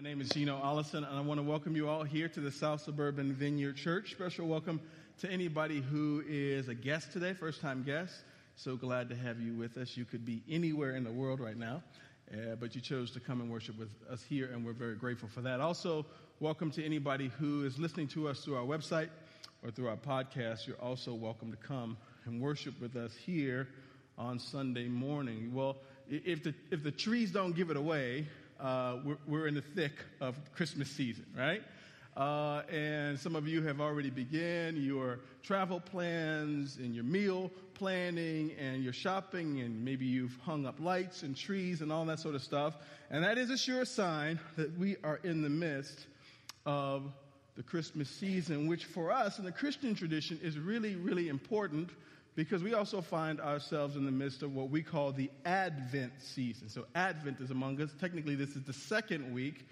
My name is Gino Allison, and I want to welcome you all here to the South Suburban Vineyard Church. Special welcome to anybody who is a guest today, first time guest. So glad to have you with us. You could be anywhere in the world right now, uh, but you chose to come and worship with us here, and we're very grateful for that. Also, welcome to anybody who is listening to us through our website or through our podcast. You're also welcome to come and worship with us here on Sunday morning. Well, if the, if the trees don't give it away, uh, we're, we're, in the thick of Christmas season, right? Uh, and some of you have already begun your travel plans and your meal planning and your shopping, and maybe you've hung up lights and trees and all that sort of stuff. And that is a sure sign that we are in the midst of the Christmas season, which for us in the Christian tradition is really, really important because we also find ourselves in the midst of what we call the Advent season. So, Advent is among us. Technically, this is the second week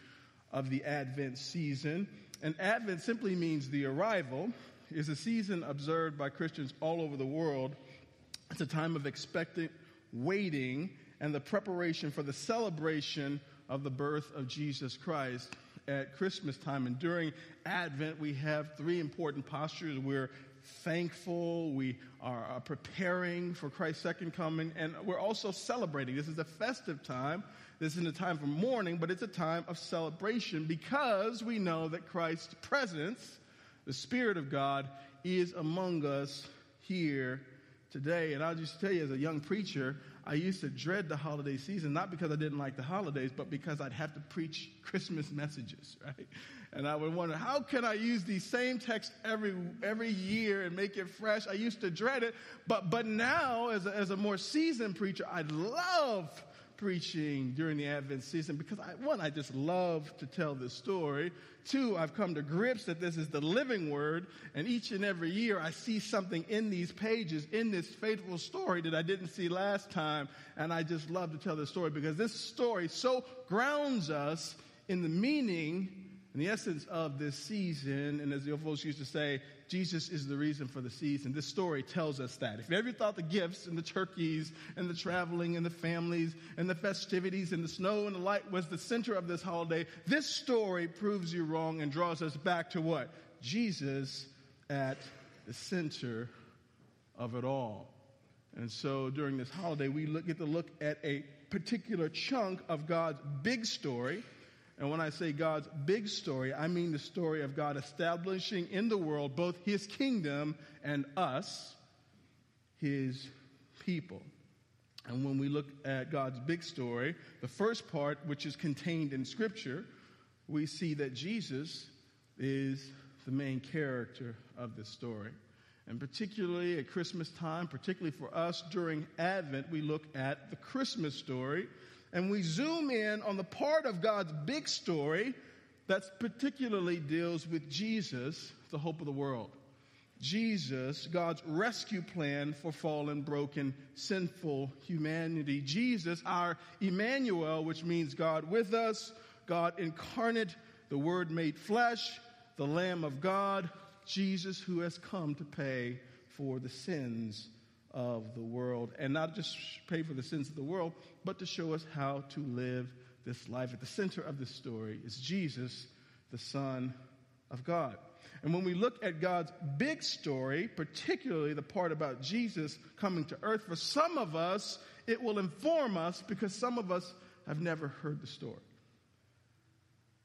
of the Advent season. And Advent simply means the arrival, is a season observed by Christians all over the world. It's a time of expectant waiting and the preparation for the celebration of the birth of Jesus Christ at Christmas time. And during Advent, we have three important postures. We're thankful, we are uh, preparing for Christ's second coming, and we're also celebrating. This is a festive time. This isn't a time for mourning, but it's a time of celebration because we know that Christ's presence, the Spirit of God, is among us here today. And I'll just tell you, as a young preacher, I used to dread the holiday season, not because I didn't like the holidays, but because I'd have to preach Christmas messages, right? And I would wonder, how can I use these same texts every, every year and make it fresh? I used to dread it, but, but now, as a, as a more seasoned preacher, I love preaching during the Advent season because I, one, I just love to tell this story. Two, I've come to grips that this is the living word, and each and every year I see something in these pages, in this faithful story that I didn't see last time, and I just love to tell this story because this story so grounds us in the meaning and the essence of this season, and as the old folks used to say, Jesus is the reason for the season. This story tells us that. If you ever thought the gifts and the turkeys and the traveling and the families and the festivities and the snow and the light was the center of this holiday, this story proves you wrong and draws us back to what? Jesus at the center of it all. And so during this holiday, we look, get to look at a particular chunk of God's big story and when I say God's big story, I mean the story of God establishing in the world both his kingdom and us, his people. And when we look at God's big story, the first part, which is contained in Scripture, we see that Jesus is the main character of this story. And particularly at Christmas time, particularly for us during Advent, we look at the Christmas story and we zoom in on the part of God's big story that particularly deals with Jesus, the hope of the world. Jesus, God's rescue plan for fallen, broken, sinful humanity. Jesus, our Emmanuel, which means God with us, God incarnate, the Word made flesh, the Lamb of God, Jesus who has come to pay for the sins of the world. And not just pay for the sins of the world, but to show us how to live this life. At the center of this story is Jesus, the Son of God. And when we look at God's big story, particularly the part about Jesus coming to earth, for some of us, it will inform us because some of us have never heard the story.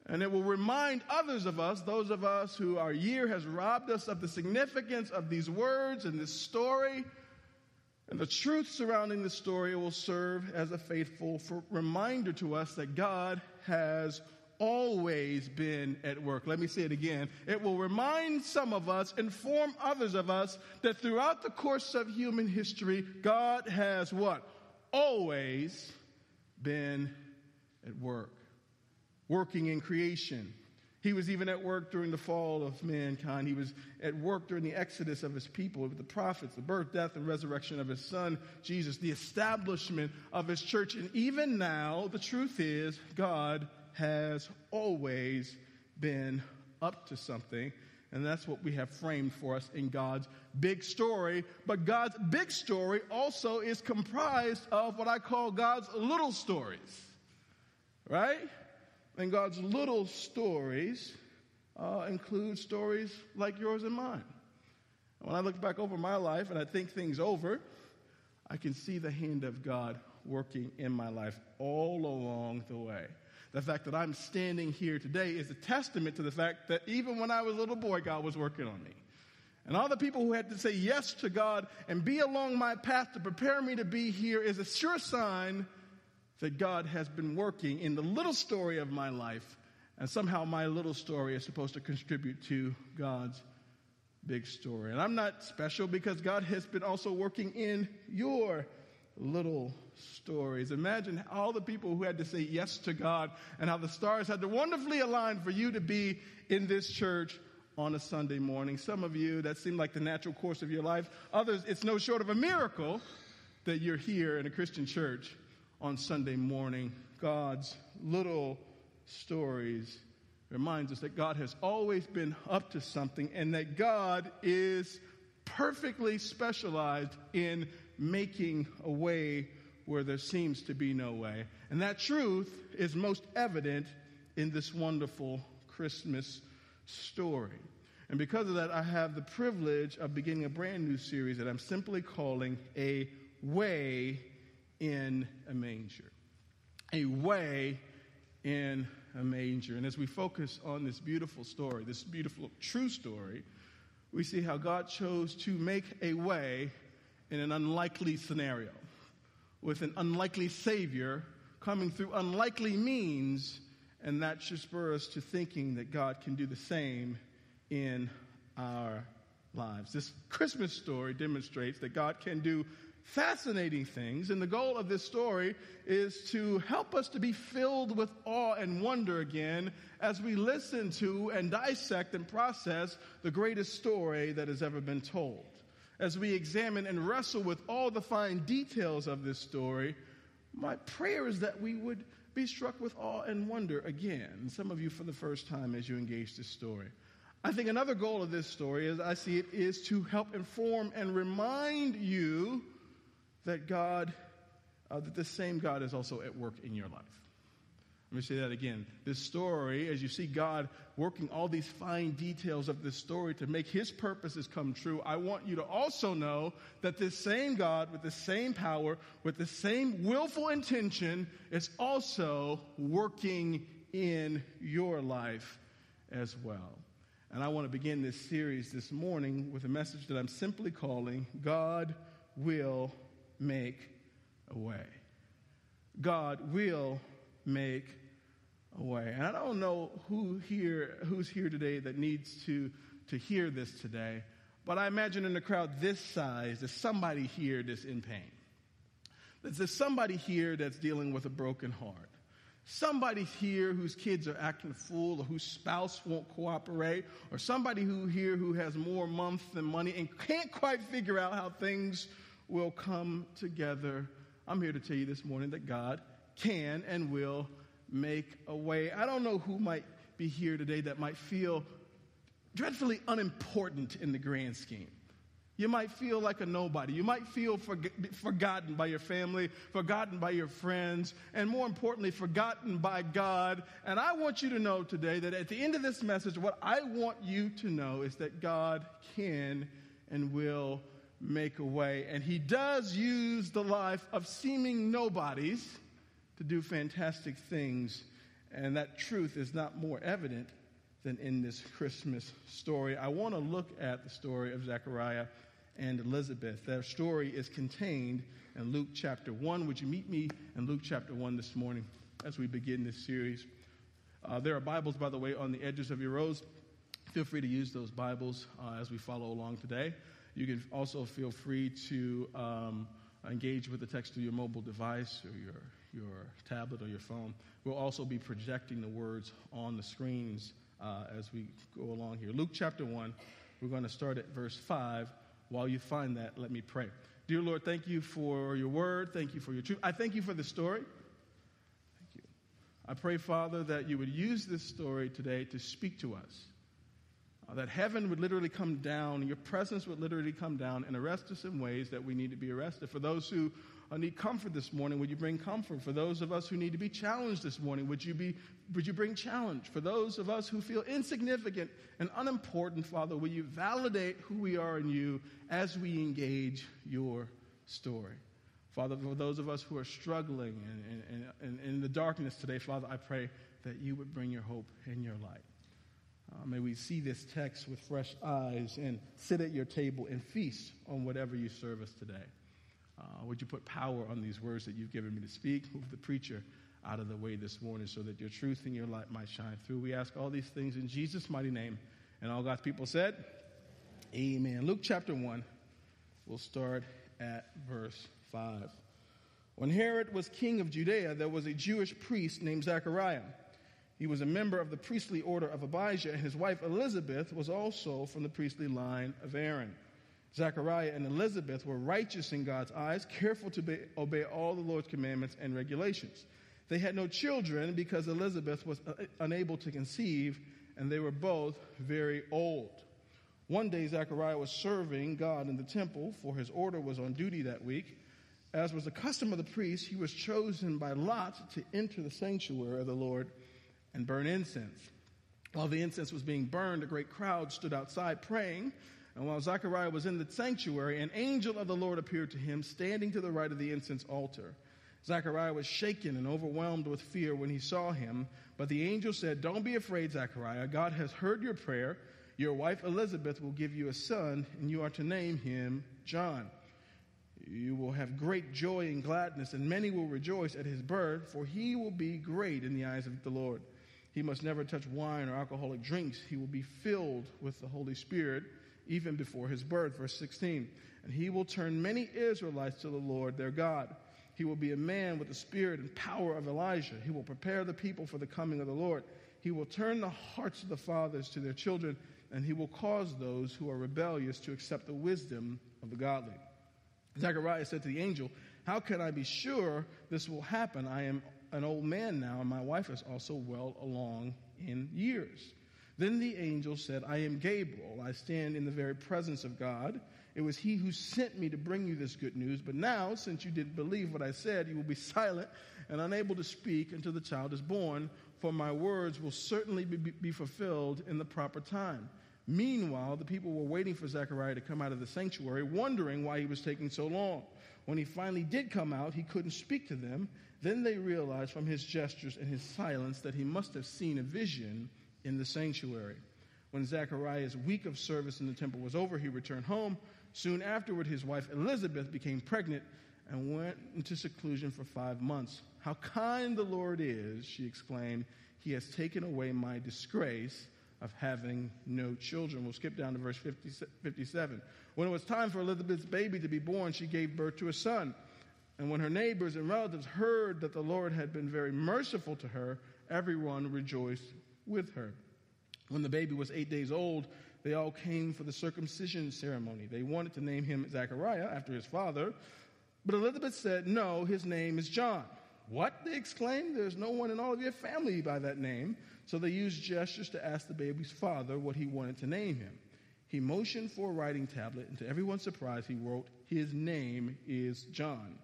And it will remind others of us, those of us who our year has robbed us of the significance of these words and this story, and the truth surrounding the story will serve as a faithful reminder to us that God has always been at work. Let me say it again. It will remind some of us, inform others of us, that throughout the course of human history, God has what? Always been at work. Working in creation, he was even at work during the fall of mankind. He was at work during the exodus of his people, with the prophets, the birth, death, and resurrection of his son, Jesus, the establishment of his church. And even now, the truth is, God has always been up to something. And that's what we have framed for us in God's big story. But God's big story also is comprised of what I call God's little stories. Right? And God's little stories uh, include stories like yours and mine. When I look back over my life and I think things over, I can see the hand of God working in my life all along the way. The fact that I'm standing here today is a testament to the fact that even when I was a little boy, God was working on me. And all the people who had to say yes to God and be along my path to prepare me to be here is a sure sign that God has been working in the little story of my life. And somehow my little story is supposed to contribute to God's big story. And I'm not special because God has been also working in your little stories. Imagine all the people who had to say yes to God and how the stars had to wonderfully align for you to be in this church on a Sunday morning. Some of you, that seemed like the natural course of your life. Others, it's no short of a miracle that you're here in a Christian church on Sunday morning. God's little stories reminds us that God has always been up to something and that God is perfectly specialized in making a way where there seems to be no way. And that truth is most evident in this wonderful Christmas story. And because of that, I have the privilege of beginning a brand new series that I'm simply calling A Way in a Manger. A Way in a Manger. And as we focus on this beautiful story, this beautiful true story, we see how God chose to make a way in an unlikely scenario with an unlikely Savior coming through unlikely means, and that should spur us to thinking that God can do the same in our lives. This Christmas story demonstrates that God can do fascinating things, and the goal of this story is to help us to be filled with awe and wonder again as we listen to and dissect and process the greatest story that has ever been told as we examine and wrestle with all the fine details of this story, my prayer is that we would be struck with awe and wonder again. Some of you for the first time as you engage this story. I think another goal of this story, as I see it, is to help inform and remind you that God, uh, that the same God is also at work in your life. Let me say that again. This story, as you see God working all these fine details of this story to make his purposes come true, I want you to also know that this same God with the same power, with the same willful intention, is also working in your life as well. And I want to begin this series this morning with a message that I'm simply calling God Will Make a Way. God will make a way. And I don't know who here, who's here today that needs to, to hear this today, but I imagine in a crowd this size, there's somebody here that's in pain. There's somebody here that's dealing with a broken heart. Somebody here whose kids are acting fool or whose spouse won't cooperate, or somebody who here who has more month than money and can't quite figure out how things will come together. I'm here to tell you this morning that God can and will make a way. I don't know who might be here today that might feel dreadfully unimportant in the grand scheme. You might feel like a nobody. You might feel forgotten by your family, forgotten by your friends, and more importantly, forgotten by God. And I want you to know today that at the end of this message, what I want you to know is that God can and will make a way. And He does use the life of seeming nobodies to do fantastic things. And that truth is not more evident than in this Christmas story. I want to look at the story of Zechariah and Elizabeth. Their story is contained in Luke chapter 1. Would you meet me in Luke chapter 1 this morning as we begin this series? Uh, there are Bibles, by the way, on the edges of your rows. Feel free to use those Bibles uh, as we follow along today. You can also feel free to um, engage with the text through your mobile device or your your tablet or your phone. We'll also be projecting the words on the screens uh, as we go along here. Luke chapter 1, we're going to start at verse 5. While you find that, let me pray. Dear Lord, thank you for your word. Thank you for your truth. I thank you for the story. Thank you. I pray, Father, that you would use this story today to speak to us. Uh, that heaven would literally come down, your presence would literally come down and arrest us in ways that we need to be arrested. For those who uh, need comfort this morning, would you bring comfort? For those of us who need to be challenged this morning, would you, be, would you bring challenge? For those of us who feel insignificant and unimportant, Father, will you validate who we are in you as we engage your story? Father, for those of us who are struggling and, in the darkness today, Father, I pray that you would bring your hope and your light. Uh, may we see this text with fresh eyes and sit at your table and feast on whatever you serve us today. Uh, would you put power on these words that you've given me to speak? Move the preacher out of the way this morning so that your truth and your light might shine through. We ask all these things in Jesus' mighty name. And all God's people said, Amen. Luke chapter 1, we'll start at verse 5. When Herod was king of Judea, there was a Jewish priest named Zechariah. He was a member of the priestly order of Abijah, and his wife Elizabeth was also from the priestly line of Aaron. Zechariah and Elizabeth were righteous in God's eyes, careful to be, obey all the Lord's commandments and regulations. They had no children because Elizabeth was uh, unable to conceive, and they were both very old. One day, Zechariah was serving God in the temple, for his order was on duty that week. As was the custom of the priests, he was chosen by lot to enter the sanctuary of the Lord and burn incense. While the incense was being burned, a great crowd stood outside praying. And while Zechariah was in the sanctuary, an angel of the Lord appeared to him, standing to the right of the incense altar. Zechariah was shaken and overwhelmed with fear when he saw him. But the angel said, Don't be afraid, Zechariah. God has heard your prayer. Your wife Elizabeth will give you a son, and you are to name him John. You will have great joy and gladness, and many will rejoice at his birth, for he will be great in the eyes of the Lord. He must never touch wine or alcoholic drinks. He will be filled with the Holy Spirit even before his birth. Verse 16. And he will turn many Israelites to the Lord their God. He will be a man with the spirit and power of Elijah. He will prepare the people for the coming of the Lord. He will turn the hearts of the fathers to their children, and he will cause those who are rebellious to accept the wisdom of the godly. Zechariah said to the angel, How can I be sure this will happen? I am an old man now, and my wife is also well along in years. Then the angel said, I am Gabriel. I stand in the very presence of God. It was he who sent me to bring you this good news. But now, since you didn't believe what I said, you will be silent and unable to speak until the child is born, for my words will certainly be, be fulfilled in the proper time. Meanwhile, the people were waiting for Zechariah to come out of the sanctuary, wondering why he was taking so long. When he finally did come out, he couldn't speak to them. Then they realized from his gestures and his silence that he must have seen a vision in the sanctuary. When Zechariah's week of service in the temple was over, he returned home. Soon afterward, his wife Elizabeth became pregnant and went into seclusion for five months. How kind the Lord is, she exclaimed. He has taken away my disgrace of having no children. We'll skip down to verse 50, 57. When it was time for Elizabeth's baby to be born, she gave birth to a son. And when her neighbors and relatives heard that the Lord had been very merciful to her, everyone rejoiced with her. When the baby was eight days old, they all came for the circumcision ceremony. They wanted to name him Zechariah after his father, but Elizabeth said, No, his name is John. What? They exclaimed. There's no one in all of your family by that name. So they used gestures to ask the baby's father what he wanted to name him. He motioned for a writing tablet, and to everyone's surprise, he wrote, His name is John.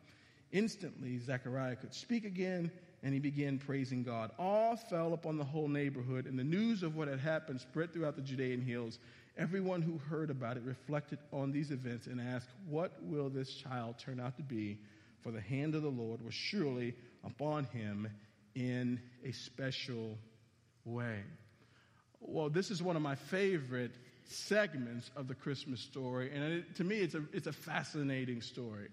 Instantly, Zechariah could speak again and he began praising God. Awe fell upon the whole neighborhood, and the news of what had happened spread throughout the Judean hills. Everyone who heard about it reflected on these events and asked, What will this child turn out to be? For the hand of the Lord was surely upon him in a special way. Well, this is one of my favorite segments of the Christmas story, and it, to me, it's a, it's a fascinating story.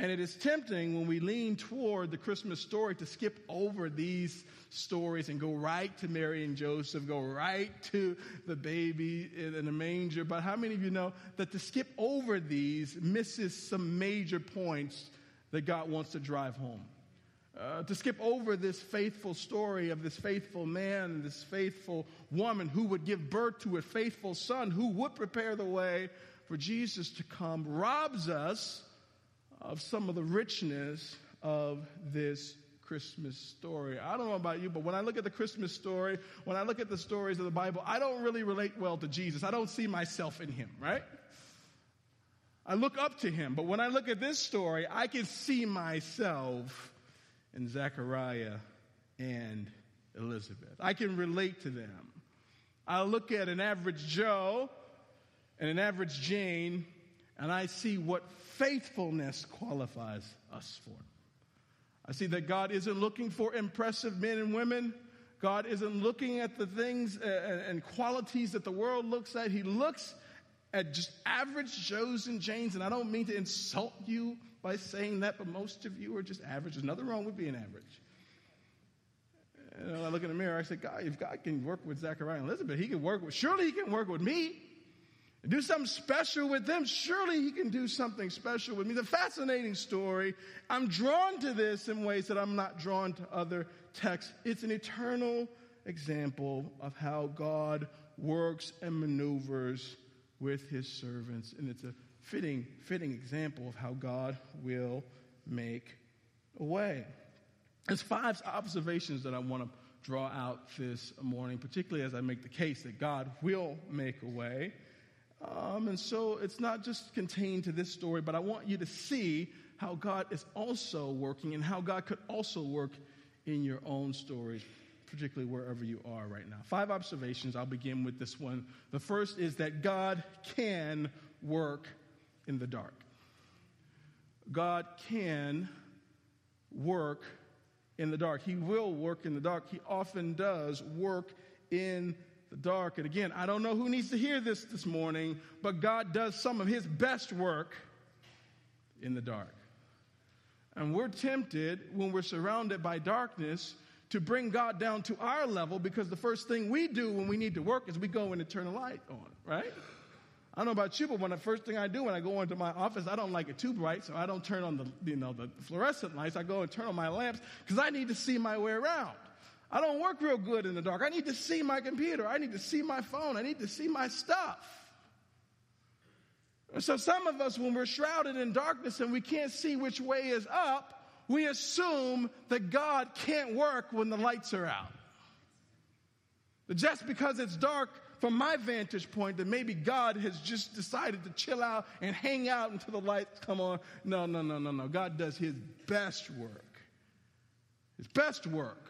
And it is tempting when we lean toward the Christmas story to skip over these stories and go right to Mary and Joseph, go right to the baby in the manger. But how many of you know that to skip over these misses some major points that God wants to drive home? Uh, to skip over this faithful story of this faithful man and this faithful woman who would give birth to a faithful son who would prepare the way for Jesus to come robs us of some of the richness of this Christmas story. I don't know about you, but when I look at the Christmas story, when I look at the stories of the Bible, I don't really relate well to Jesus. I don't see myself in him, right? I look up to him. But when I look at this story, I can see myself in Zechariah and Elizabeth. I can relate to them. I look at an average Joe and an average Jane, and I see what faithfulness qualifies us for. I see that God isn't looking for impressive men and women. God isn't looking at the things uh, and qualities that the world looks at. He looks at just average Joes and Janes, and I don't mean to insult you by saying that, but most of you are just average. There's nothing wrong with being average. And I look in the mirror, I say, God, if God can work with Zechariah and Elizabeth, he can work with, surely he can work with me. Do something special with them. Surely he can do something special with me. The fascinating story. I'm drawn to this in ways that I'm not drawn to other texts. It's an eternal example of how God works and maneuvers with his servants. And it's a fitting, fitting example of how God will make a way. There's five observations that I want to draw out this morning, particularly as I make the case that God will make a way. Um, and so it's not just contained to this story, but I want you to see how God is also working and how God could also work in your own stories, particularly wherever you are right now. Five observations. I'll begin with this one. The first is that God can work in the dark. God can work in the dark. He will work in the dark. He often does work in the dark. And again, I don't know who needs to hear this this morning, but God does some of his best work in the dark. And we're tempted when we're surrounded by darkness to bring God down to our level because the first thing we do when we need to work is we go and turn the light on, right? I don't know about you, but when the first thing I do when I go into my office, I don't like it too bright, so I don't turn on the, you know, the fluorescent lights. I go and turn on my lamps because I need to see my way around. I don't work real good in the dark. I need to see my computer. I need to see my phone. I need to see my stuff. So some of us, when we're shrouded in darkness and we can't see which way is up, we assume that God can't work when the lights are out. Just because it's dark from my vantage point that maybe God has just decided to chill out and hang out until the lights come on. No, no, no, no, no. God does his best work. His best work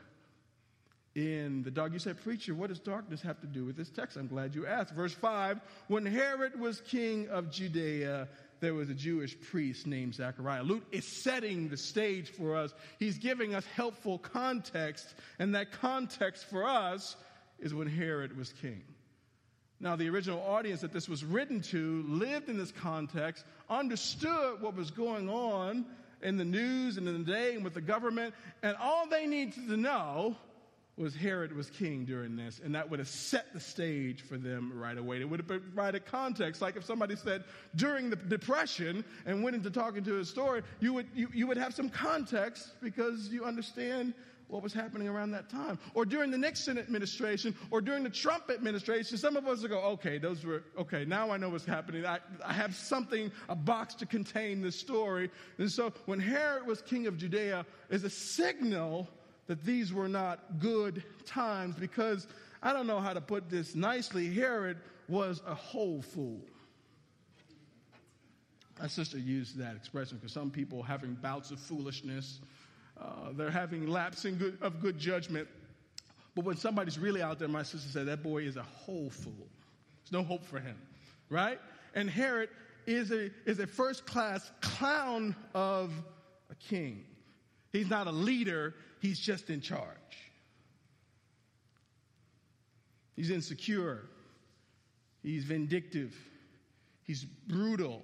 in the dark. You said, Preacher, what does darkness have to do with this text? I'm glad you asked. Verse 5 When Herod was king of Judea, there was a Jewish priest named Zechariah. Luke is setting the stage for us. He's giving us helpful context, and that context for us is when Herod was king. Now, the original audience that this was written to lived in this context, understood what was going on in the news and in the day and with the government, and all they needed to know was Herod was king during this, and that would have set the stage for them right away. It would have provided context. Like if somebody said during the Depression and went into talking to his story, you would, you, you would have some context because you understand what was happening around that time. Or during the Nixon administration or during the Trump administration, some of us will go, okay, those were, okay, now I know what's happening. I, I have something, a box to contain this story. And so when Herod was king of Judea, is a signal that these were not good times because I don't know how to put this nicely. Herod was a whole fool. My sister used that expression because some people having bouts of foolishness uh, they're having lapsing good, of good judgment. But when somebody's really out there, my sister said, that boy is a whole fool. There's no hope for him, right? And Herod is a, is a first class clown of a king. He's not a leader, he's just in charge. He's insecure, he's vindictive, he's brutal,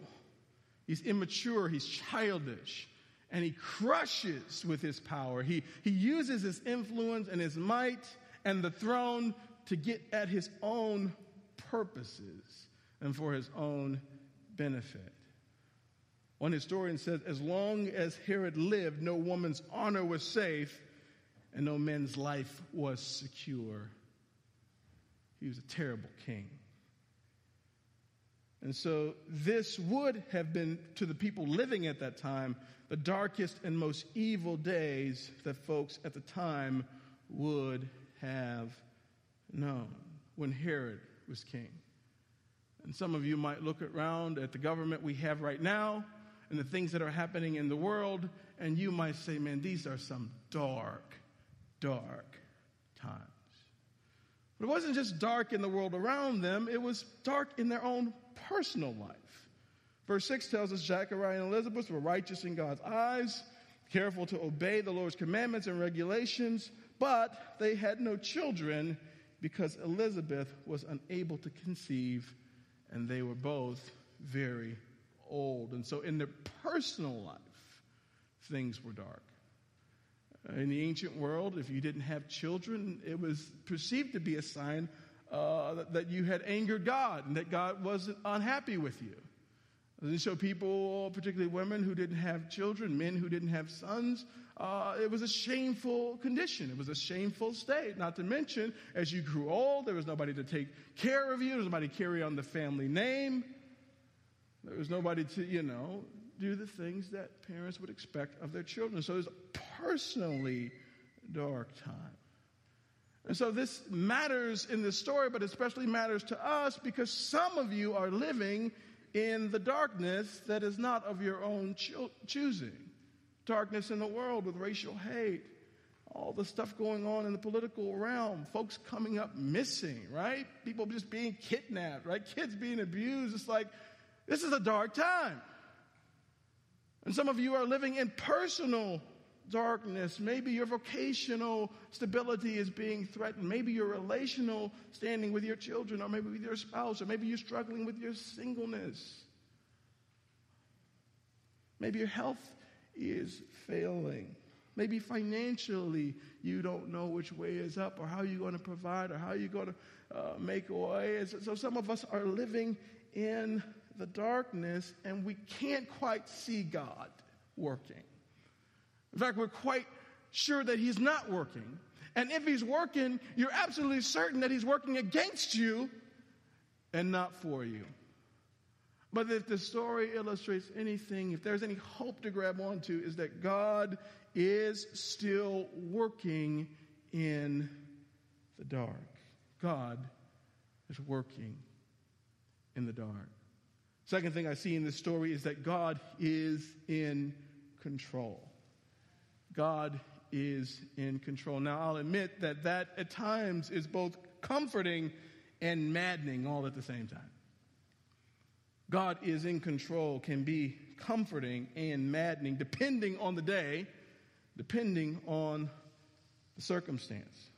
he's immature, he's childish and he crushes with his power. He, he uses his influence and his might and the throne to get at his own purposes and for his own benefit. One historian says, as long as Herod lived, no woman's honor was safe and no man's life was secure. He was a terrible king. And so this would have been to the people living at that time the darkest and most evil days that folks at the time would have known when Herod was king. And some of you might look around at the government we have right now and the things that are happening in the world, and you might say, man, these are some dark, dark times. But it wasn't just dark in the world around them, it was dark in their own personal life. Verse 6 tells us Zechariah and Elizabeth were righteous in God's eyes, careful to obey the Lord's commandments and regulations, but they had no children because Elizabeth was unable to conceive, and they were both very old. And so in their personal life, things were dark. In the ancient world, if you didn't have children, it was perceived to be a sign uh, that, that you had angered God and that God wasn't unhappy with you. And so people, particularly women who didn't have children, men who didn't have sons, uh, it was a shameful condition. It was a shameful state. Not to mention, as you grew old, there was nobody to take care of you. There was nobody to carry on the family name. There was nobody to, you know, do the things that parents would expect of their children. So it was a personally dark time. And so this matters in this story, but especially matters to us because some of you are living in the darkness that is not of your own cho- choosing. Darkness in the world with racial hate, all the stuff going on in the political realm, folks coming up missing, right? People just being kidnapped, right? Kids being abused. It's like, this is a dark time. And some of you are living in personal darkness. Maybe your vocational stability is being threatened. Maybe your relational standing with your children, or maybe with your spouse, or maybe you're struggling with your singleness. Maybe your health is failing. Maybe financially you don't know which way is up, or how you're going to provide, or how you're going to uh, make a way. So some of us are living in the darkness and we can't quite see God working. In fact, we're quite sure that He's not working. And if He's working, you're absolutely certain that He's working against you and not for you. But if the story illustrates anything, if there's any hope to grab onto, is that God is still working in the dark. God is working in the dark. Second thing I see in this story is that God is in control. God is in control. Now, I'll admit that that at times is both comforting and maddening all at the same time. God is in control can be comforting and maddening depending on the day, depending on the circumstance.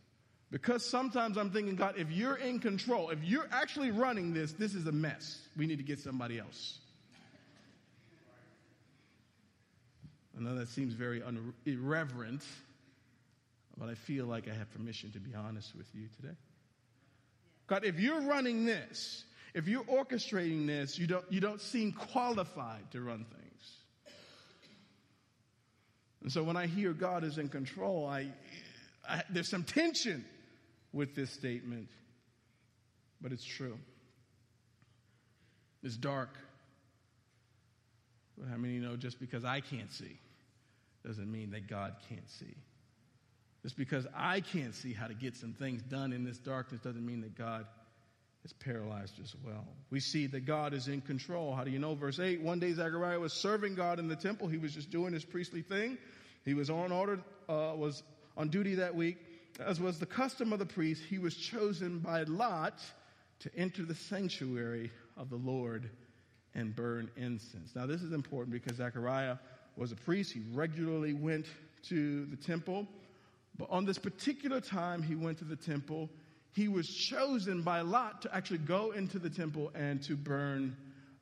Because sometimes I'm thinking, God, if you're in control, if you're actually running this, this is a mess. We need to get somebody else. I know that seems very un- irreverent, but I feel like I have permission to be honest with you today. God, if you're running this, if you're orchestrating this, you don't, you don't seem qualified to run things. And so when I hear God is in control, I, I there's some tension with this statement, but it's true. It's dark. But how many know just because I can't see doesn't mean that God can't see? Just because I can't see how to get some things done in this darkness doesn't mean that God is paralyzed as well. We see that God is in control. How do you know? Verse 8 One day Zechariah was serving God in the temple. He was just doing his priestly thing. He was on order, uh, was on duty that week as was the custom of the priest, he was chosen by Lot to enter the sanctuary of the Lord and burn incense. Now, this is important because Zechariah was a priest. He regularly went to the temple. But on this particular time he went to the temple, he was chosen by Lot to actually go into the temple and to burn,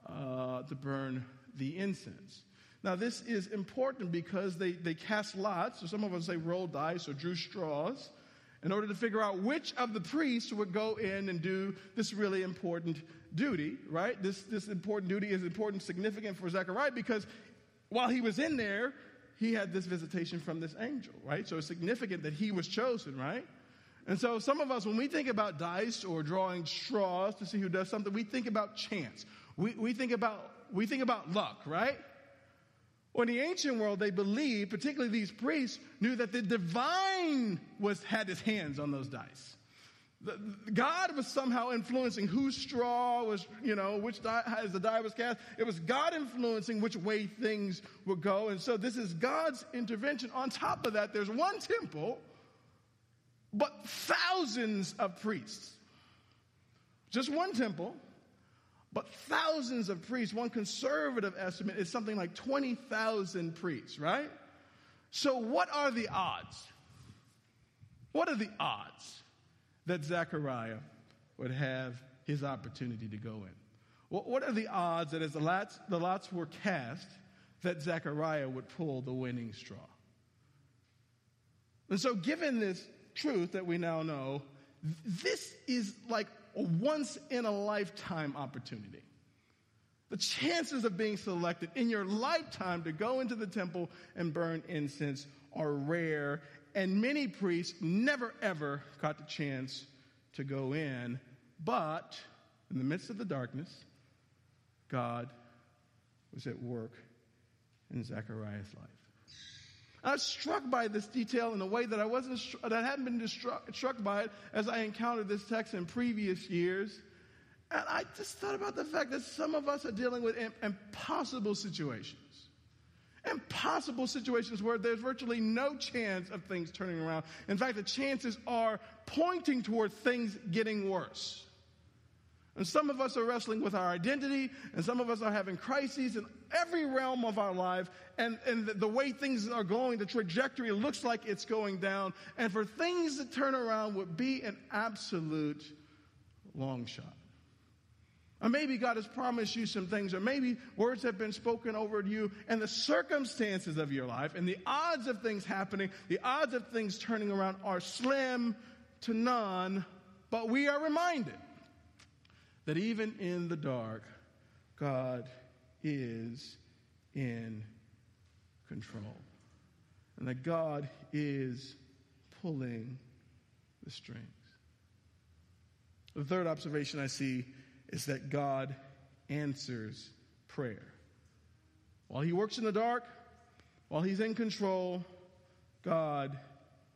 uh, to burn the incense. Now, this is important because they, they cast lots, or some of us say roll dice or drew straws in order to figure out which of the priests would go in and do this really important duty, right? This, this important duty is important, significant for Zechariah because while he was in there, he had this visitation from this angel, right? So it's significant that he was chosen, right? And so some of us, when we think about dice or drawing straws to see who does something, we think about chance. We, we, think, about, we think about luck, right? Well, in the ancient world, they believed, particularly these priests, knew that the divine was had his hands on those dice. God was somehow influencing whose straw was, you know, which die, as the die was cast. It was God influencing which way things would go. And so this is God's intervention. On top of that, there's one temple, but thousands of priests. Just one temple, but thousands of priests. One conservative estimate is something like 20,000 priests, right? So what are the odds? What are the odds? that Zechariah would have his opportunity to go in. What are the odds that as the lots, the lots were cast, that Zechariah would pull the winning straw? And so, given this truth that we now know, this is like a once in a lifetime opportunity. The chances of being selected in your lifetime to go into the temple and burn incense are rare and many priests never ever got the chance to go in. But in the midst of the darkness, God was at work in Zechariah's life. I was struck by this detail in a way that I wasn't that I hadn't been struck, struck by it as I encountered this text in previous years. And I just thought about the fact that some of us are dealing with impossible situations impossible situations where there's virtually no chance of things turning around. In fact, the chances are pointing toward things getting worse. And some of us are wrestling with our identity, and some of us are having crises in every realm of our life, and, and the, the way things are going, the trajectory looks like it's going down. And for things to turn around would be an absolute long shot. Or maybe God has promised you some things, or maybe words have been spoken over you, and the circumstances of your life and the odds of things happening, the odds of things turning around are slim to none. But we are reminded that even in the dark, God is in control. And that God is pulling the strings. The third observation I see is that God answers prayer. While He works in the dark, while He's in control, God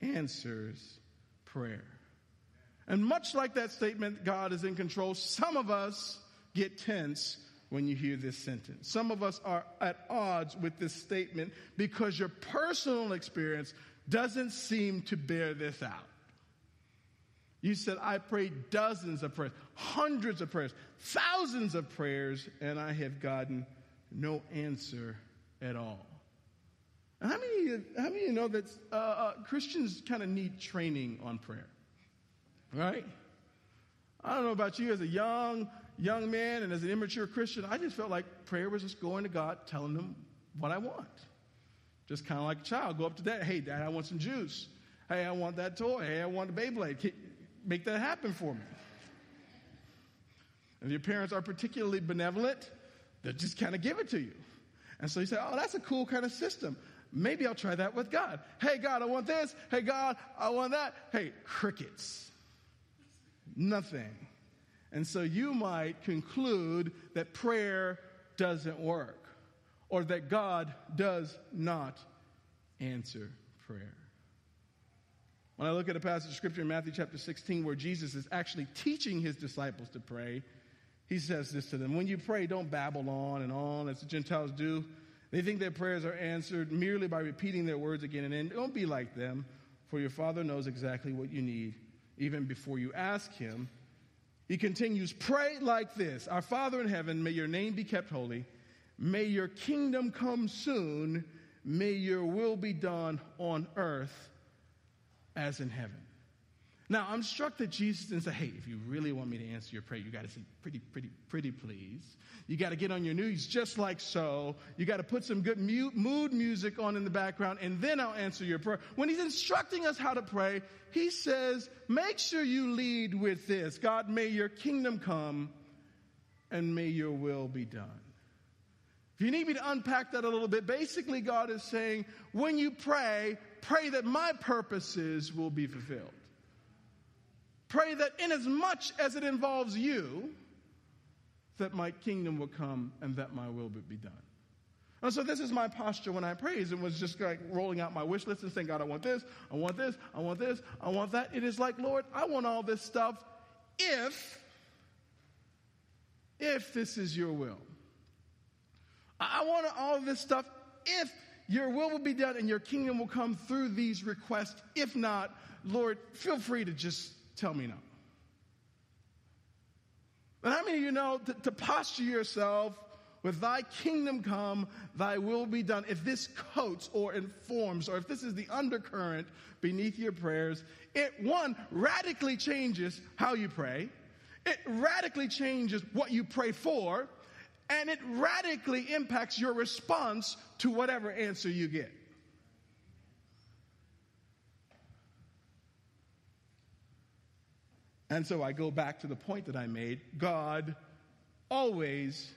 answers prayer. And much like that statement, God is in control, some of us get tense when you hear this sentence. Some of us are at odds with this statement because your personal experience doesn't seem to bear this out. You said, I prayed dozens of prayers, hundreds of prayers, thousands of prayers, and I have gotten no answer at all. How many, how many of you know that uh, uh, Christians kind of need training on prayer? Right? I don't know about you as a young, young man and as an immature Christian, I just felt like prayer was just going to God, telling him what I want. Just kind of like a child. Go up to dad, hey, dad, I want some juice. Hey, I want that toy. Hey, I want a Beyblade make that happen for me. And your parents are particularly benevolent, they'll just kind of give it to you. And so you say, oh, that's a cool kind of system. Maybe I'll try that with God. Hey, God, I want this. Hey, God, I want that. Hey, crickets. Nothing. And so you might conclude that prayer doesn't work or that God does not answer prayer. When I look at a passage of scripture in Matthew chapter 16 where Jesus is actually teaching his disciples to pray, he says this to them When you pray, don't babble on and on as the Gentiles do. They think their prayers are answered merely by repeating their words again and again. Don't be like them, for your Father knows exactly what you need even before you ask Him. He continues, Pray like this Our Father in heaven, may your name be kept holy. May your kingdom come soon. May your will be done on earth as in heaven. Now, I'm struck that Jesus didn't say, hey, if you really want me to answer your prayer, you got to say, pretty, pretty, pretty please. You got to get on your knees just like so. You got to put some good mood music on in the background, and then I'll answer your prayer. When he's instructing us how to pray, he says, make sure you lead with this God, may your kingdom come, and may your will be done. If you need me to unpack that a little bit, basically, God is saying, when you pray, pray that my purposes will be fulfilled. Pray that in as much as it involves you, that my kingdom will come and that my will be done. And so this is my posture when I praise and was just like rolling out my wish list and saying, God, I want this, I want this, I want this, I want that. It is like, Lord, I want all this stuff if, if this is your will. I want all this stuff if your will will be done and your kingdom will come through these requests. If not, Lord, feel free to just tell me no. And how many of you know to, to posture yourself with thy kingdom come, thy will be done. If this coats or informs, or if this is the undercurrent beneath your prayers, it one radically changes how you pray. It radically changes what you pray for, and it radically impacts your response to whatever answer you get. And so I go back to the point that I made God always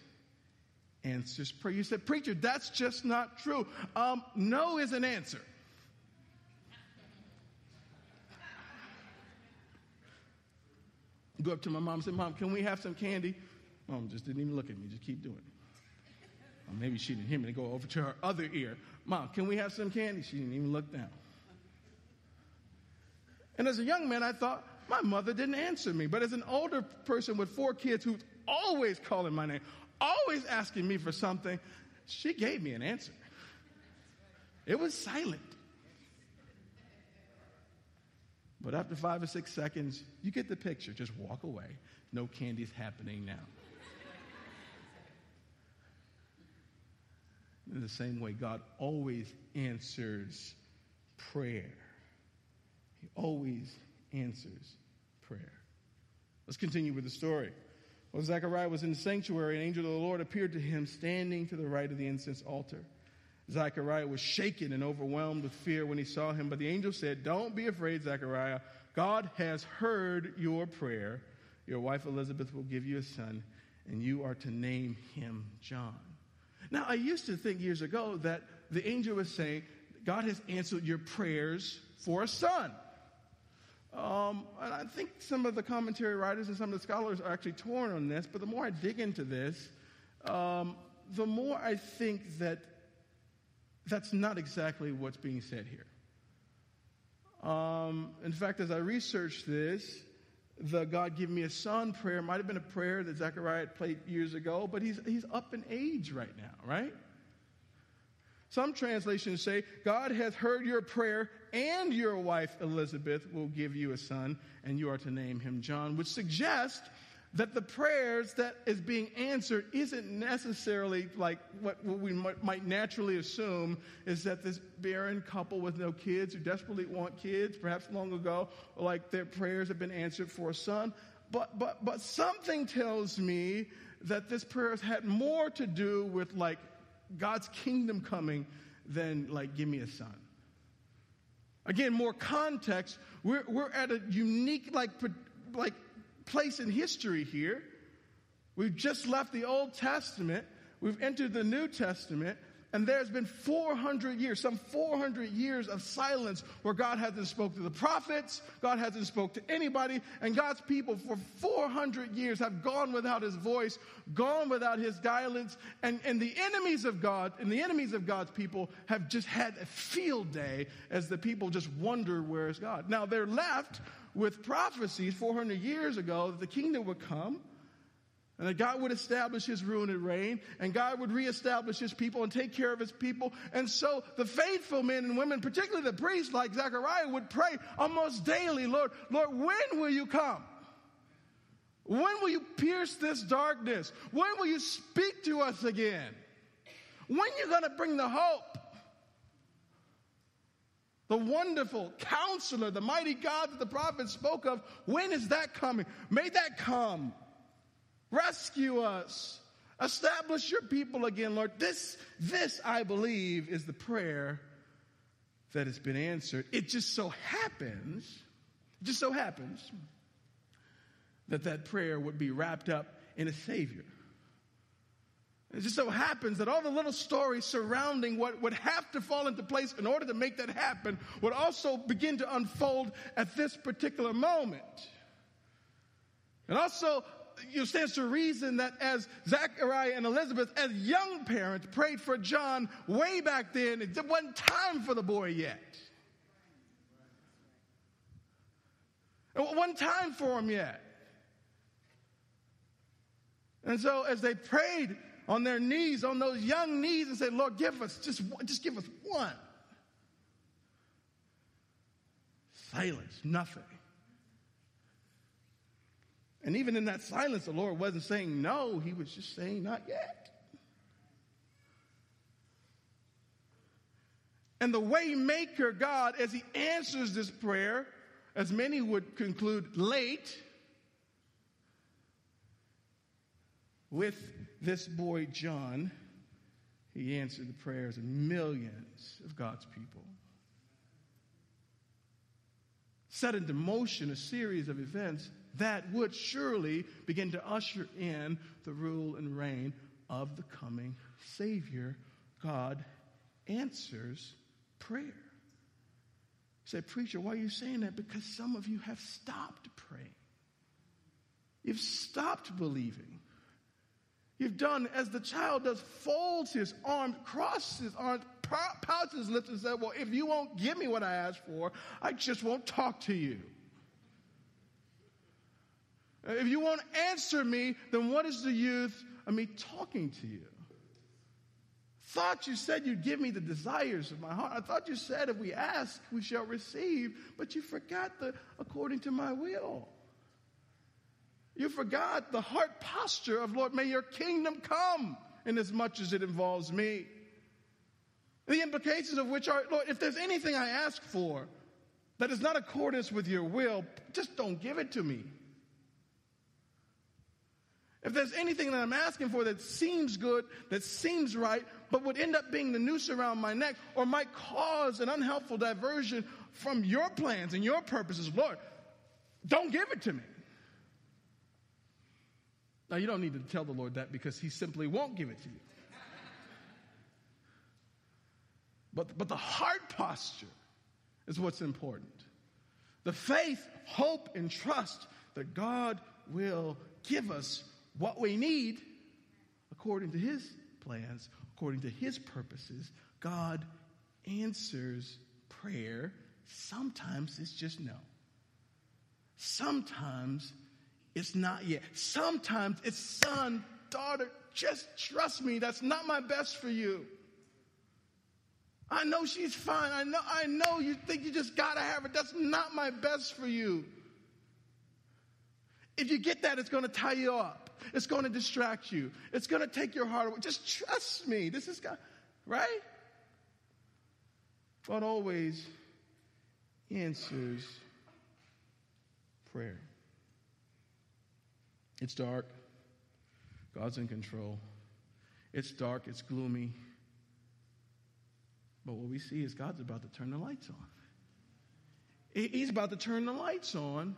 answers prayer. You said, Preacher, that's just not true. Um, no is an answer. Go up to my mom and say, Mom, can we have some candy? Mom just didn't even look at me, just keep doing it. Or maybe she didn't hear me to go over to her other ear. Mom, can we have some candy? She didn't even look down. And as a young man, I thought, my mother didn't answer me. But as an older person with four kids who's always calling my name, always asking me for something, she gave me an answer. It was silent. But after five or six seconds, you get the picture. Just walk away. No candy's happening now. In the same way, God always answers prayer. He always answers prayer. Let's continue with the story. While Zechariah was in the sanctuary, an angel of the Lord appeared to him standing to the right of the incense altar. Zechariah was shaken and overwhelmed with fear when he saw him, but the angel said, Don't be afraid, Zechariah. God has heard your prayer. Your wife Elizabeth will give you a son, and you are to name him John. Now, I used to think years ago that the angel was saying, God has answered your prayers for a son. Um, and I think some of the commentary writers and some of the scholars are actually torn on this, but the more I dig into this, um, the more I think that that's not exactly what's being said here. Um, in fact, as I researched this, the God give me a son prayer might have been a prayer that Zechariah played years ago, but he's, he's up in age right now, right? Some translations say, God has heard your prayer, and your wife Elizabeth will give you a son, and you are to name him John, which suggests that the prayers that is being answered isn't necessarily like what, what we might, might naturally assume is that this barren couple with no kids who desperately want kids, perhaps long ago, like their prayers have been answered for a son. But, but, but something tells me that this prayer had more to do with like God's kingdom coming than like, give me a son. Again, more context. We're, we're at a unique, like, like place in history here. We've just left the Old Testament. We've entered the New Testament. And there's been 400 years, some 400 years of silence where God hasn't spoke to the prophets, God hasn't spoke to anybody, and God's people for 400 years have gone without his voice, gone without his guidance, and, and the enemies of God and the enemies of God's people have just had a field day as the people just wonder where is God. Now they're left with prophecies 400 years ago that the kingdom would come and that God would establish his rule and reign, and God would reestablish his people and take care of his people. And so the faithful men and women, particularly the priests like Zechariah, would pray almost daily, Lord, Lord, when will you come? When will you pierce this darkness? When will you speak to us again? When are you going to bring the hope? The wonderful counselor, the mighty God that the prophet spoke of, when is that coming? May that come. Rescue us. Establish your people again, Lord. This, this, I believe, is the prayer that has been answered. It just so happens, it just so happens that that prayer would be wrapped up in a Savior. It just so happens that all the little stories surrounding what would have to fall into place in order to make that happen would also begin to unfold at this particular moment. And also, it stands to reason that as Zechariah and Elizabeth, as young parents, prayed for John way back then, it wasn't time for the boy yet. It wasn't time for him yet. And so as they prayed on their knees, on those young knees, and said, Lord, give us just, just give us one. Silence, nothing. And even in that silence, the Lord wasn't saying no, He was just saying, not yet. And the waymaker God, as He answers this prayer, as many would conclude late, with this boy John, he answered the prayers of millions of God's people. Set into motion a series of events that would surely begin to usher in the rule and reign of the coming Savior. God answers prayer. You say, Preacher, why are you saying that? Because some of you have stopped praying. You've stopped believing. You've done as the child does, folds his arms, crosses his arms, pouts his lips, and said, Well, if you won't give me what I asked for, I just won't talk to you. If you won't answer me, then what is the use of me talking to you? Thought you said you'd give me the desires of my heart. I thought you said if we ask, we shall receive, but you forgot the according to my will. You forgot the heart posture of, Lord, may your kingdom come in as much as it involves me. The implications of which are, Lord, if there's anything I ask for that is not accordance with your will, just don't give it to me. If there's anything that I'm asking for that seems good, that seems right, but would end up being the noose around my neck or might cause an unhelpful diversion from your plans and your purposes, Lord, don't give it to me. Now, you don't need to tell the Lord that because He simply won't give it to you. But, but the heart posture is what's important. The faith, hope, and trust that God will give us what we need according to His plans, according to His purposes. God answers prayer. Sometimes it's just no. Sometimes it's not yet. Sometimes it's son, daughter, just trust me. That's not my best for you. I know she's fine. I know, I know you think you just gotta have her. That's not my best for you. If you get that, it's gonna tie you up. It's gonna distract you. It's gonna take your heart away. Just trust me. This is God, right? God always answers prayer. It's dark. God's in control. It's dark, it's gloomy. But what we see is God's about to turn the lights on. He's about to turn the lights on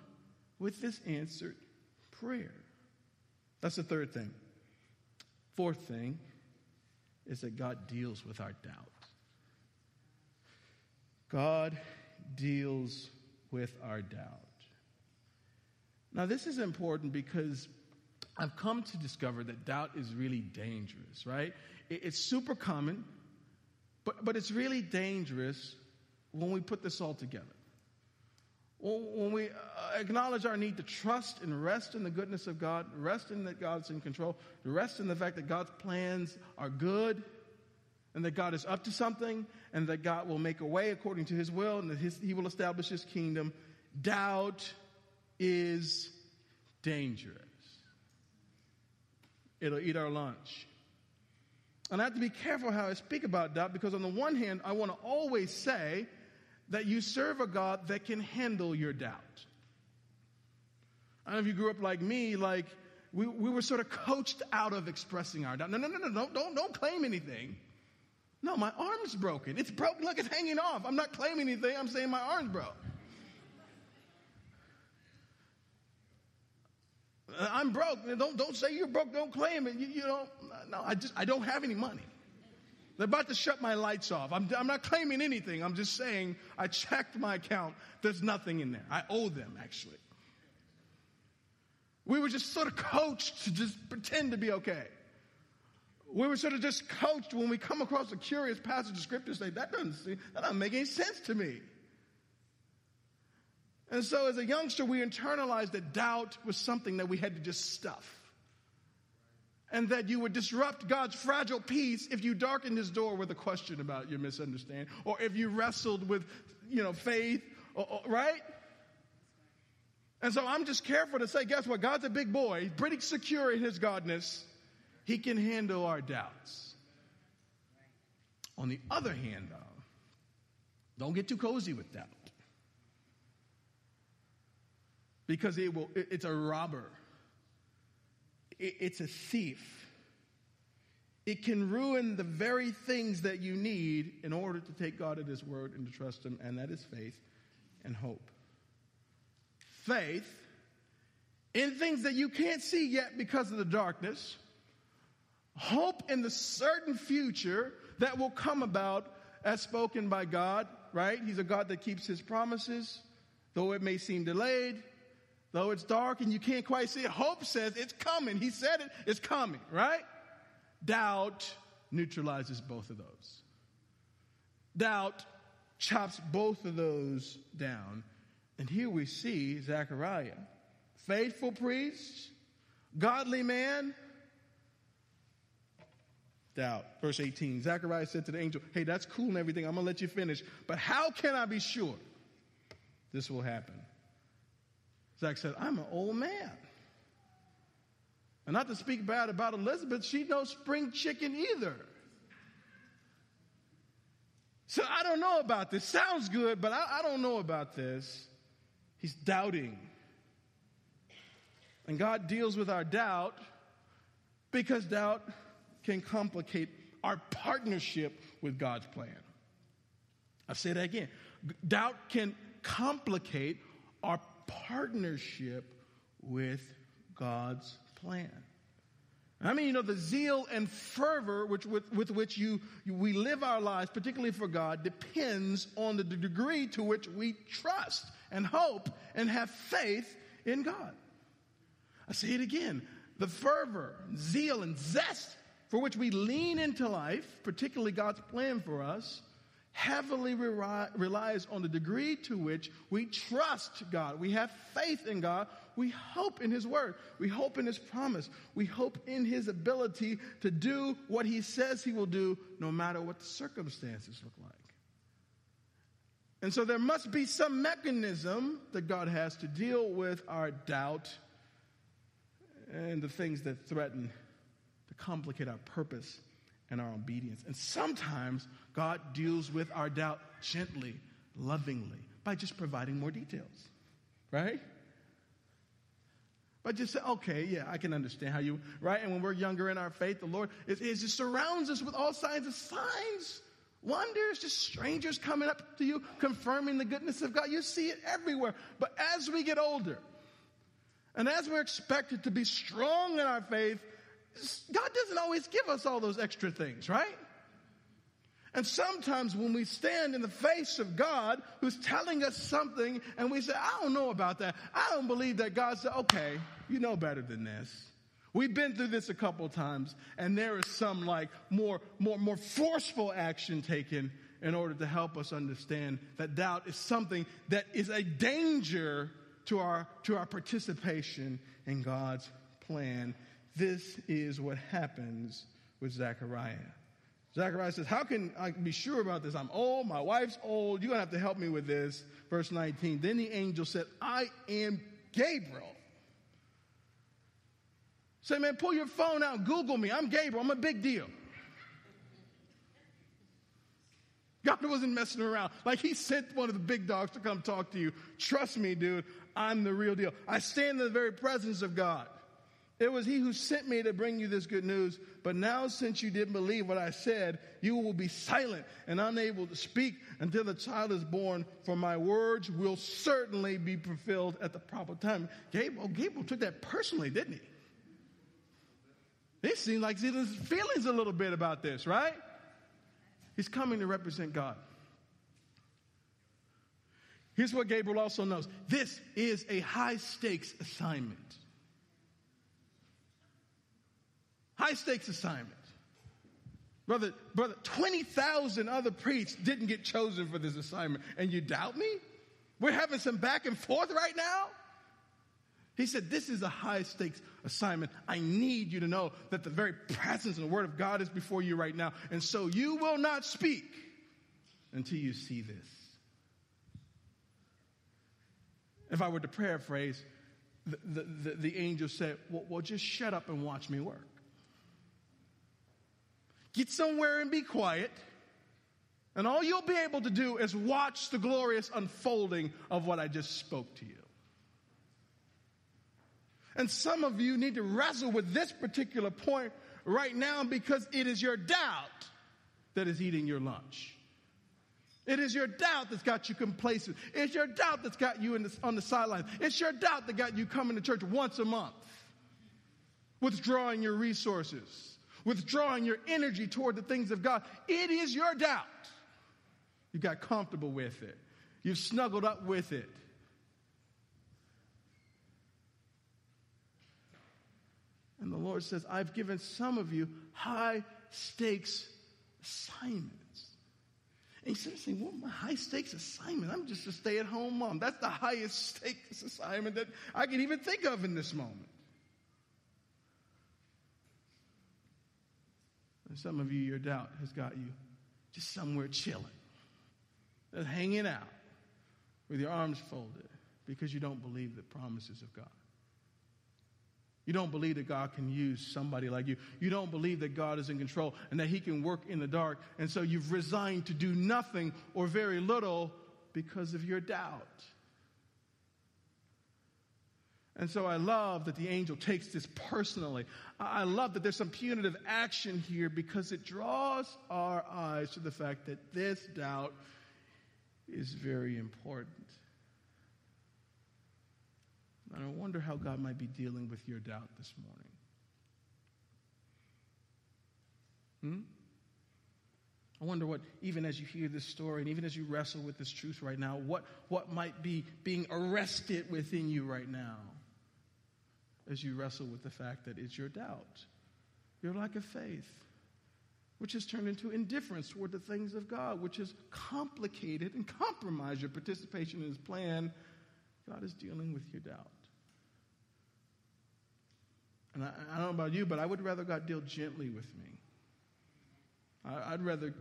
with this answered prayer. That's the third thing. Fourth thing is that God deals with our doubt. God deals with our doubt. Now, this is important because I've come to discover that doubt is really dangerous, right? It's super common, but, but it's really dangerous when we put this all together. When we uh, acknowledge our need to trust and rest in the goodness of God, rest in that God's in control, rest in the fact that God's plans are good, and that God is up to something, and that God will make a way according to his will, and that his, he will establish his kingdom. Doubt is dangerous. It'll eat our lunch. And I have to be careful how I speak about doubt because, on the one hand, I want to always say that you serve a God that can handle your doubt. I don't know if you grew up like me, like we, we were sort of coached out of expressing our doubt. No, no, no, no, don't, don't, don't claim anything. No, my arm's broken. It's broken. Look, it's hanging off. I'm not claiming anything. I'm saying my arm's broke. I'm broke. Don't, don't say you're broke. Don't claim it. You, you know, no, I just, I don't have any money. They're about to shut my lights off. I'm, I'm not claiming anything. I'm just saying I checked my account. There's nothing in there. I owe them, actually. We were just sort of coached to just pretend to be okay. We were sort of just coached when we come across a curious passage of scripture, say, that doesn't, that doesn't make any sense to me. And so as a youngster, we internalized that doubt was something that we had to just stuff. And that you would disrupt God's fragile peace if you darkened his door with a question about your misunderstanding, or if you wrestled with, you know, faith, or, or, right? And so I'm just careful to say, guess what? God's a big boy. He's pretty secure in his godness. He can handle our doubts. On the other hand, though, don't get too cozy with doubt. Because it will, it's a robber. It's a thief. It can ruin the very things that you need in order to take God at His word and to trust Him, and that is faith and hope faith in things that you can't see yet because of the darkness, hope in the certain future that will come about as spoken by God, right? He's a God that keeps his promises, though it may seem delayed, though it's dark and you can't quite see it. Hope says it's coming. He said it, it's coming, right? Doubt neutralizes both of those. Doubt chops both of those down and here we see Zechariah, faithful priest, godly man. Doubt. Verse 18 Zechariah said to the angel, Hey, that's cool and everything. I'm going to let you finish. But how can I be sure this will happen? Zach said, I'm an old man. And not to speak bad about Elizabeth, she no spring chicken either. So I don't know about this. Sounds good, but I, I don't know about this. He's doubting. And God deals with our doubt because doubt can complicate our partnership with God's plan. I say that again. Doubt can complicate our partnership with God's plan. I mean, you know, the zeal and fervor which, with, with which you, you, we live our lives, particularly for God, depends on the degree to which we trust and hope and have faith in God. I say it again. The fervor, zeal, and zest for which we lean into life, particularly God's plan for us, heavily relies on the degree to which we trust God. We have faith in God. We hope in His Word. We hope in His promise. We hope in His ability to do what He says He will do, no matter what the circumstances look like. And so there must be some mechanism that God has to deal with our doubt and the things that threaten to complicate our purpose and our obedience. And sometimes God deals with our doubt gently, lovingly, by just providing more details, right? But just say, okay, yeah, I can understand how you, right? And when we're younger in our faith, the Lord is, it just surrounds us with all kinds of signs, wonders, just strangers coming up to you, confirming the goodness of God. You see it everywhere. But as we get older, and as we're expected to be strong in our faith, God doesn't always give us all those extra things, right? And sometimes when we stand in the face of God who's telling us something and we say, I don't know about that. I don't believe that God said, okay, you know better than this. We've been through this a couple times and there is some like more, more, more forceful action taken in order to help us understand that doubt is something that is a danger to our, to our participation in God's plan. This is what happens with Zechariah. Zechariah says, How can I be sure about this? I'm old, my wife's old, you're to have to help me with this. Verse 19. Then the angel said, I am Gabriel. Say, man, pull your phone out, Google me. I'm Gabriel, I'm a big deal. God wasn't messing around. Like he sent one of the big dogs to come talk to you. Trust me, dude, I'm the real deal. I stand in the very presence of God. It was he who sent me to bring you this good news. But now, since you didn't believe what I said, you will be silent and unable to speak until the child is born, for my words will certainly be fulfilled at the proper time. Gabriel, Gabriel took that personally, didn't he? It seems like he's has feelings a little bit about this, right? He's coming to represent God. Here's what Gabriel also knows this is a high stakes assignment. High stakes assignment. Brother, brother, 20,000 other priests didn't get chosen for this assignment, and you doubt me? We're having some back and forth right now? He said, This is a high stakes assignment. I need you to know that the very presence and the word of God is before you right now. And so you will not speak until you see this. If I were to paraphrase, the, the, the, the angel said, well, well, just shut up and watch me work. Get somewhere and be quiet. And all you'll be able to do is watch the glorious unfolding of what I just spoke to you. And some of you need to wrestle with this particular point right now because it is your doubt that is eating your lunch. It is your doubt that's got you complacent. It's your doubt that's got you on the sidelines. It's your doubt that got you coming to church once a month, withdrawing your resources, withdrawing your energy toward the things of God. It is your doubt. You got comfortable with it. You've snuggled up with it. And the Lord says, I've given some of you high stakes assignments. And he saying, well, my high stakes assignment, I'm just a stay at home mom. That's the highest stakes assignment that I can even think of in this moment. And some of you, your doubt has got you just somewhere chilling, just hanging out with your arms folded because you don't believe the promises of God. You don't believe that God can use somebody like you. You don't believe that God is in control and that He can work in the dark. And so you've resigned to do nothing or very little because of your doubt. And so I love that the angel takes this personally. I love that there's some punitive action here because it draws our eyes to the fact that this doubt is very important. And I wonder how God might be dealing with your doubt this morning. Hmm? I wonder what, even as you hear this story and even as you wrestle with this truth right now, what, what might be being arrested within you right now as you wrestle with the fact that it's your doubt, your lack of faith, which has turned into indifference toward the things of God, which has complicated and compromised your participation in His plan. God is dealing with your doubt. And I, I, don't know about you, but I would rather God deal gently with me. I, would rather,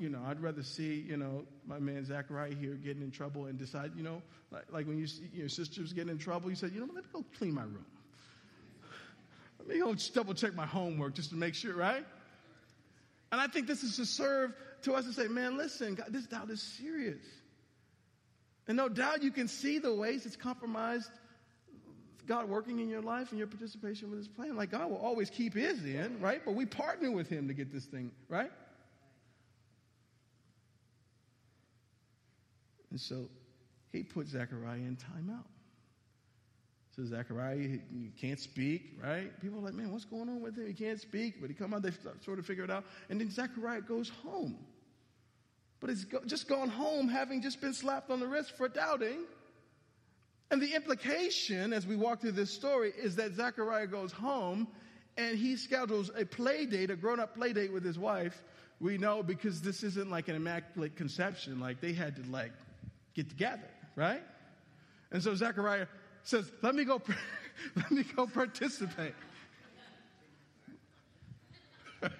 you know, I'd rather see, you know, my man Zechariah here getting in trouble and decide, you know, like, like when you see your sister's getting in trouble, you said, you know, let me go clean my room. Let me go double check my homework just to make sure, right? And I think this is to serve to us to say, man, listen, God, this doubt is serious. And no doubt you can see the ways it's compromised God working in your life and your participation with his plan. Like God will always keep his in, right? But we partner with him to get this thing, right? And so he put Zechariah in timeout. So Zechariah, he, can't speak, right? People are like, man, what's going on with him? He can't speak, but he come out, they sort of figure it out. And then Zechariah goes home. But he's go, just gone home having just been slapped on the wrist for doubting. And the implication as we walk through this story is that Zechariah goes home and he schedules a play date, a grown up play date with his wife. We know because this isn't like an immaculate conception. Like they had to like get together, right? And so Zechariah says, let me go, let me go participate.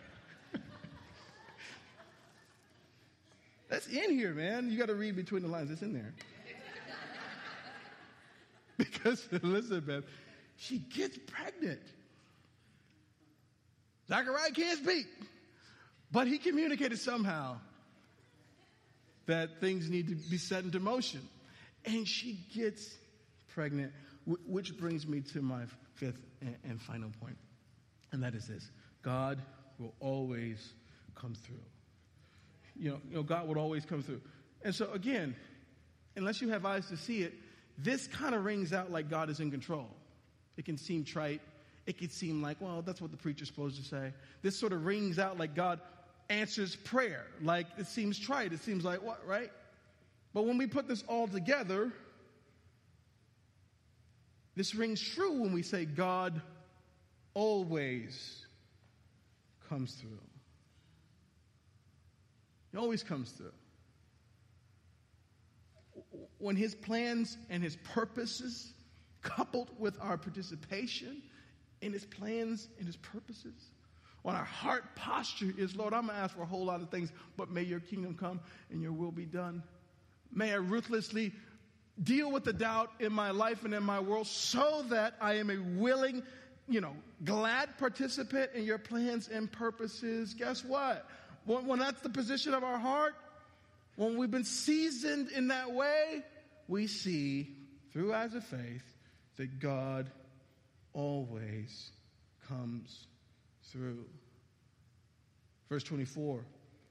That's in here, man. You got to read between the lines. It's in there. because Elizabeth, she gets pregnant. Zechariah can't speak, but he communicated somehow that things need to be set into motion. And she gets pregnant, which brings me to my fifth and final point, and that is this God will always come through. You know, you know, God will always come through. And so, again, unless you have eyes to see it, this kind of rings out like God is in control. It can seem trite. It can seem like, well, that's what the preacher's supposed to say. This sort of rings out like God answers prayer. Like it seems trite. It seems like what, right? But when we put this all together, this rings true when we say God always comes through. He always comes through. When his plans and his purposes, coupled with our participation in his plans and his purposes, when our heart posture is, Lord, I'm going to ask for a whole lot of things, but may your kingdom come and your will be done. May I ruthlessly deal with the doubt in my life and in my world so that I am a willing, you know, glad participant in your plans and purposes. Guess what? When, when that's the position of our heart, when we've been seasoned in that way, we see through eyes of faith that God always comes through. Verse 24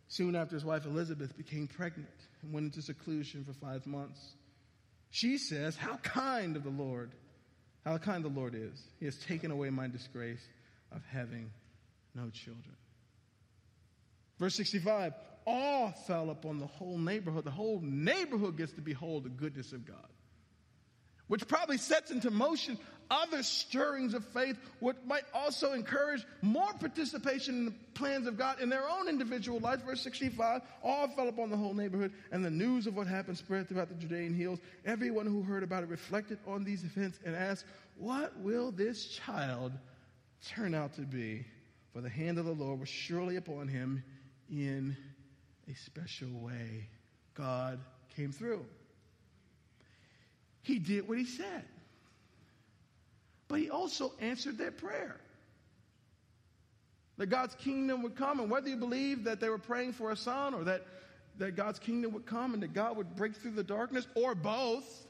Soon after his wife Elizabeth became pregnant and went into seclusion for five months, she says, How kind of the Lord, how kind the Lord is. He has taken away my disgrace of having no children. Verse 65 Awe fell upon the whole neighborhood. The whole neighborhood gets to behold the goodness of God, which probably sets into motion other stirrings of faith, what might also encourage more participation in the plans of God in their own individual lives. Verse 65 All fell upon the whole neighborhood, and the news of what happened spread throughout the Judean hills. Everyone who heard about it reflected on these events and asked, What will this child turn out to be? For the hand of the Lord was surely upon him in a special way. God came through. He did what he said. But he also answered their prayer. That God's kingdom would come, and whether you believe that they were praying for a son or that, that God's kingdom would come and that God would break through the darkness, or both,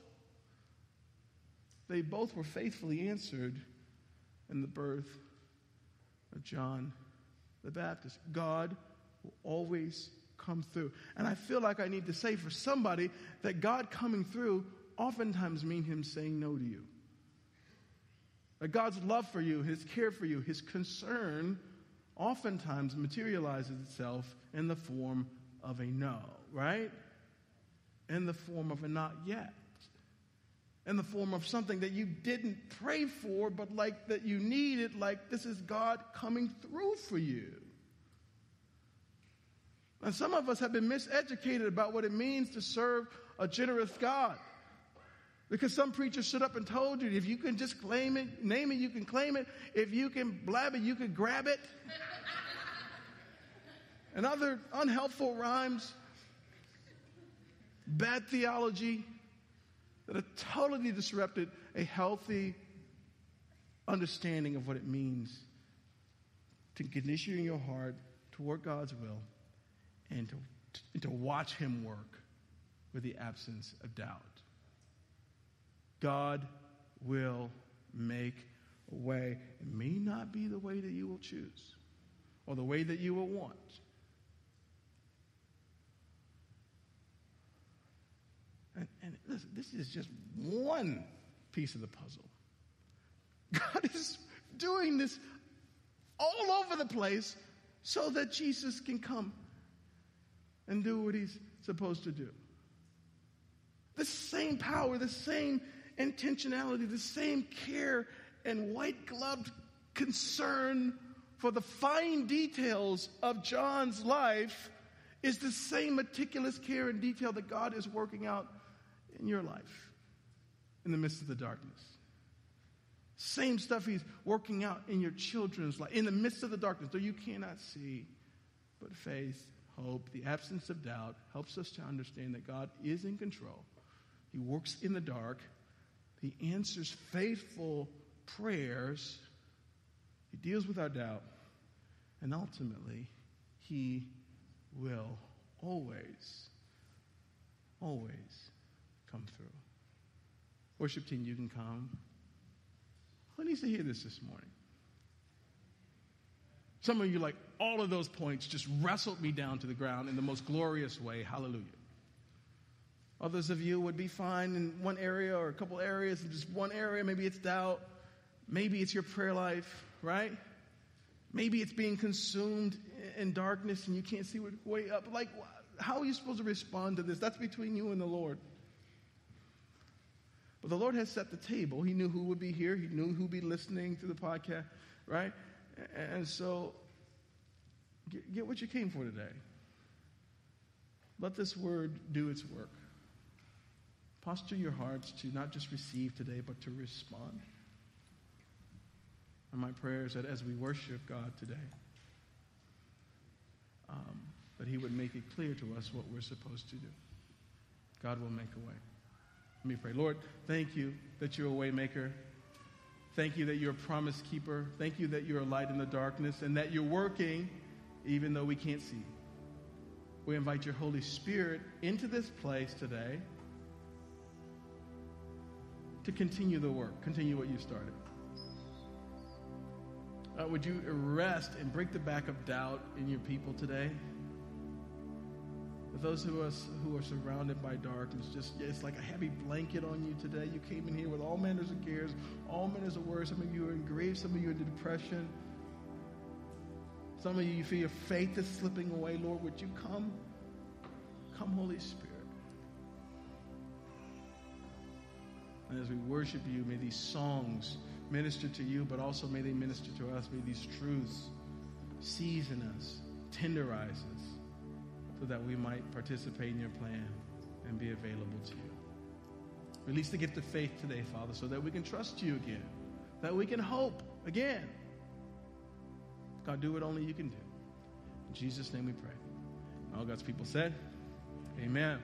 they both were faithfully answered in the birth of John the Baptist. God will always come through. And I feel like I need to say for somebody that God coming through oftentimes mean him saying no to you. That God's love for you, his care for you, his concern oftentimes materializes itself in the form of a no, right? In the form of a not yet. In the form of something that you didn't pray for, but like that you needed, like this is God coming through for you. And some of us have been miseducated about what it means to serve a generous God. Because some preachers stood up and told you if you can just claim it, name it, you can claim it. If you can blab it, you can grab it. and other unhelpful rhymes, bad theology that have totally disrupted a healthy understanding of what it means to condition your heart toward God's will and to, and to watch Him work with the absence of doubt. God will make a way. It may not be the way that you will choose or the way that you will want. And, and listen, this is just one piece of the puzzle. God is doing this all over the place so that Jesus can come and do what he's supposed to do. The same power, the same intentionality, the same care and white gloved concern for the fine details of John's life is the same meticulous care and detail that God is working out in your life in the midst of the darkness. Same stuff he's working out in your children's life, in the midst of the darkness, though you cannot see, but faith hope, the absence of doubt, helps us to understand that God is in control. He works in the dark, He answers faithful prayers, He deals with our doubt, and ultimately, He will always, always come through. Worship team, you can come. Who needs to hear this this morning? Some of you, like, all of those points just wrestled me down to the ground in the most glorious way. Hallelujah. Others of you would be fine in one area or a couple areas, just one area. Maybe it's doubt. Maybe it's your prayer life, right? Maybe it's being consumed in darkness and you can't see what way up. Like, how are you supposed to respond to this? That's between you and the Lord. But the Lord has set the table. He knew who would be here. He knew who would be listening to the podcast, right? And so get what you came for today. Let this word do its work. Posture your hearts to not just receive today, but to respond. And my prayer is that as we worship God today, um, that He would make it clear to us what we're supposed to do. God will make a way. Let me pray. Lord, thank you that you're a waymaker. Thank you that you're a promise keeper. Thank you that you're a light in the darkness and that you're working even though we can't see. We invite your Holy Spirit into this place today to continue the work, continue what you started. Uh, would you arrest and break the back of doubt in your people today? For those of us who are surrounded by darkness, just it's like a heavy blanket on you today. You came in here with all manners of cares, all manners of worries. Some of you are in grief, some of you are in depression. Some of you, you feel your faith is slipping away. Lord, would you come? Come, Holy Spirit. And as we worship you, may these songs minister to you, but also may they minister to us. May these truths season us, tenderize us, so that we might participate in your plan and be available to you. Release the gift of faith today, Father, so that we can trust you again, that we can hope again. God, do what only you can do. In Jesus' name we pray. All God's people said, Amen.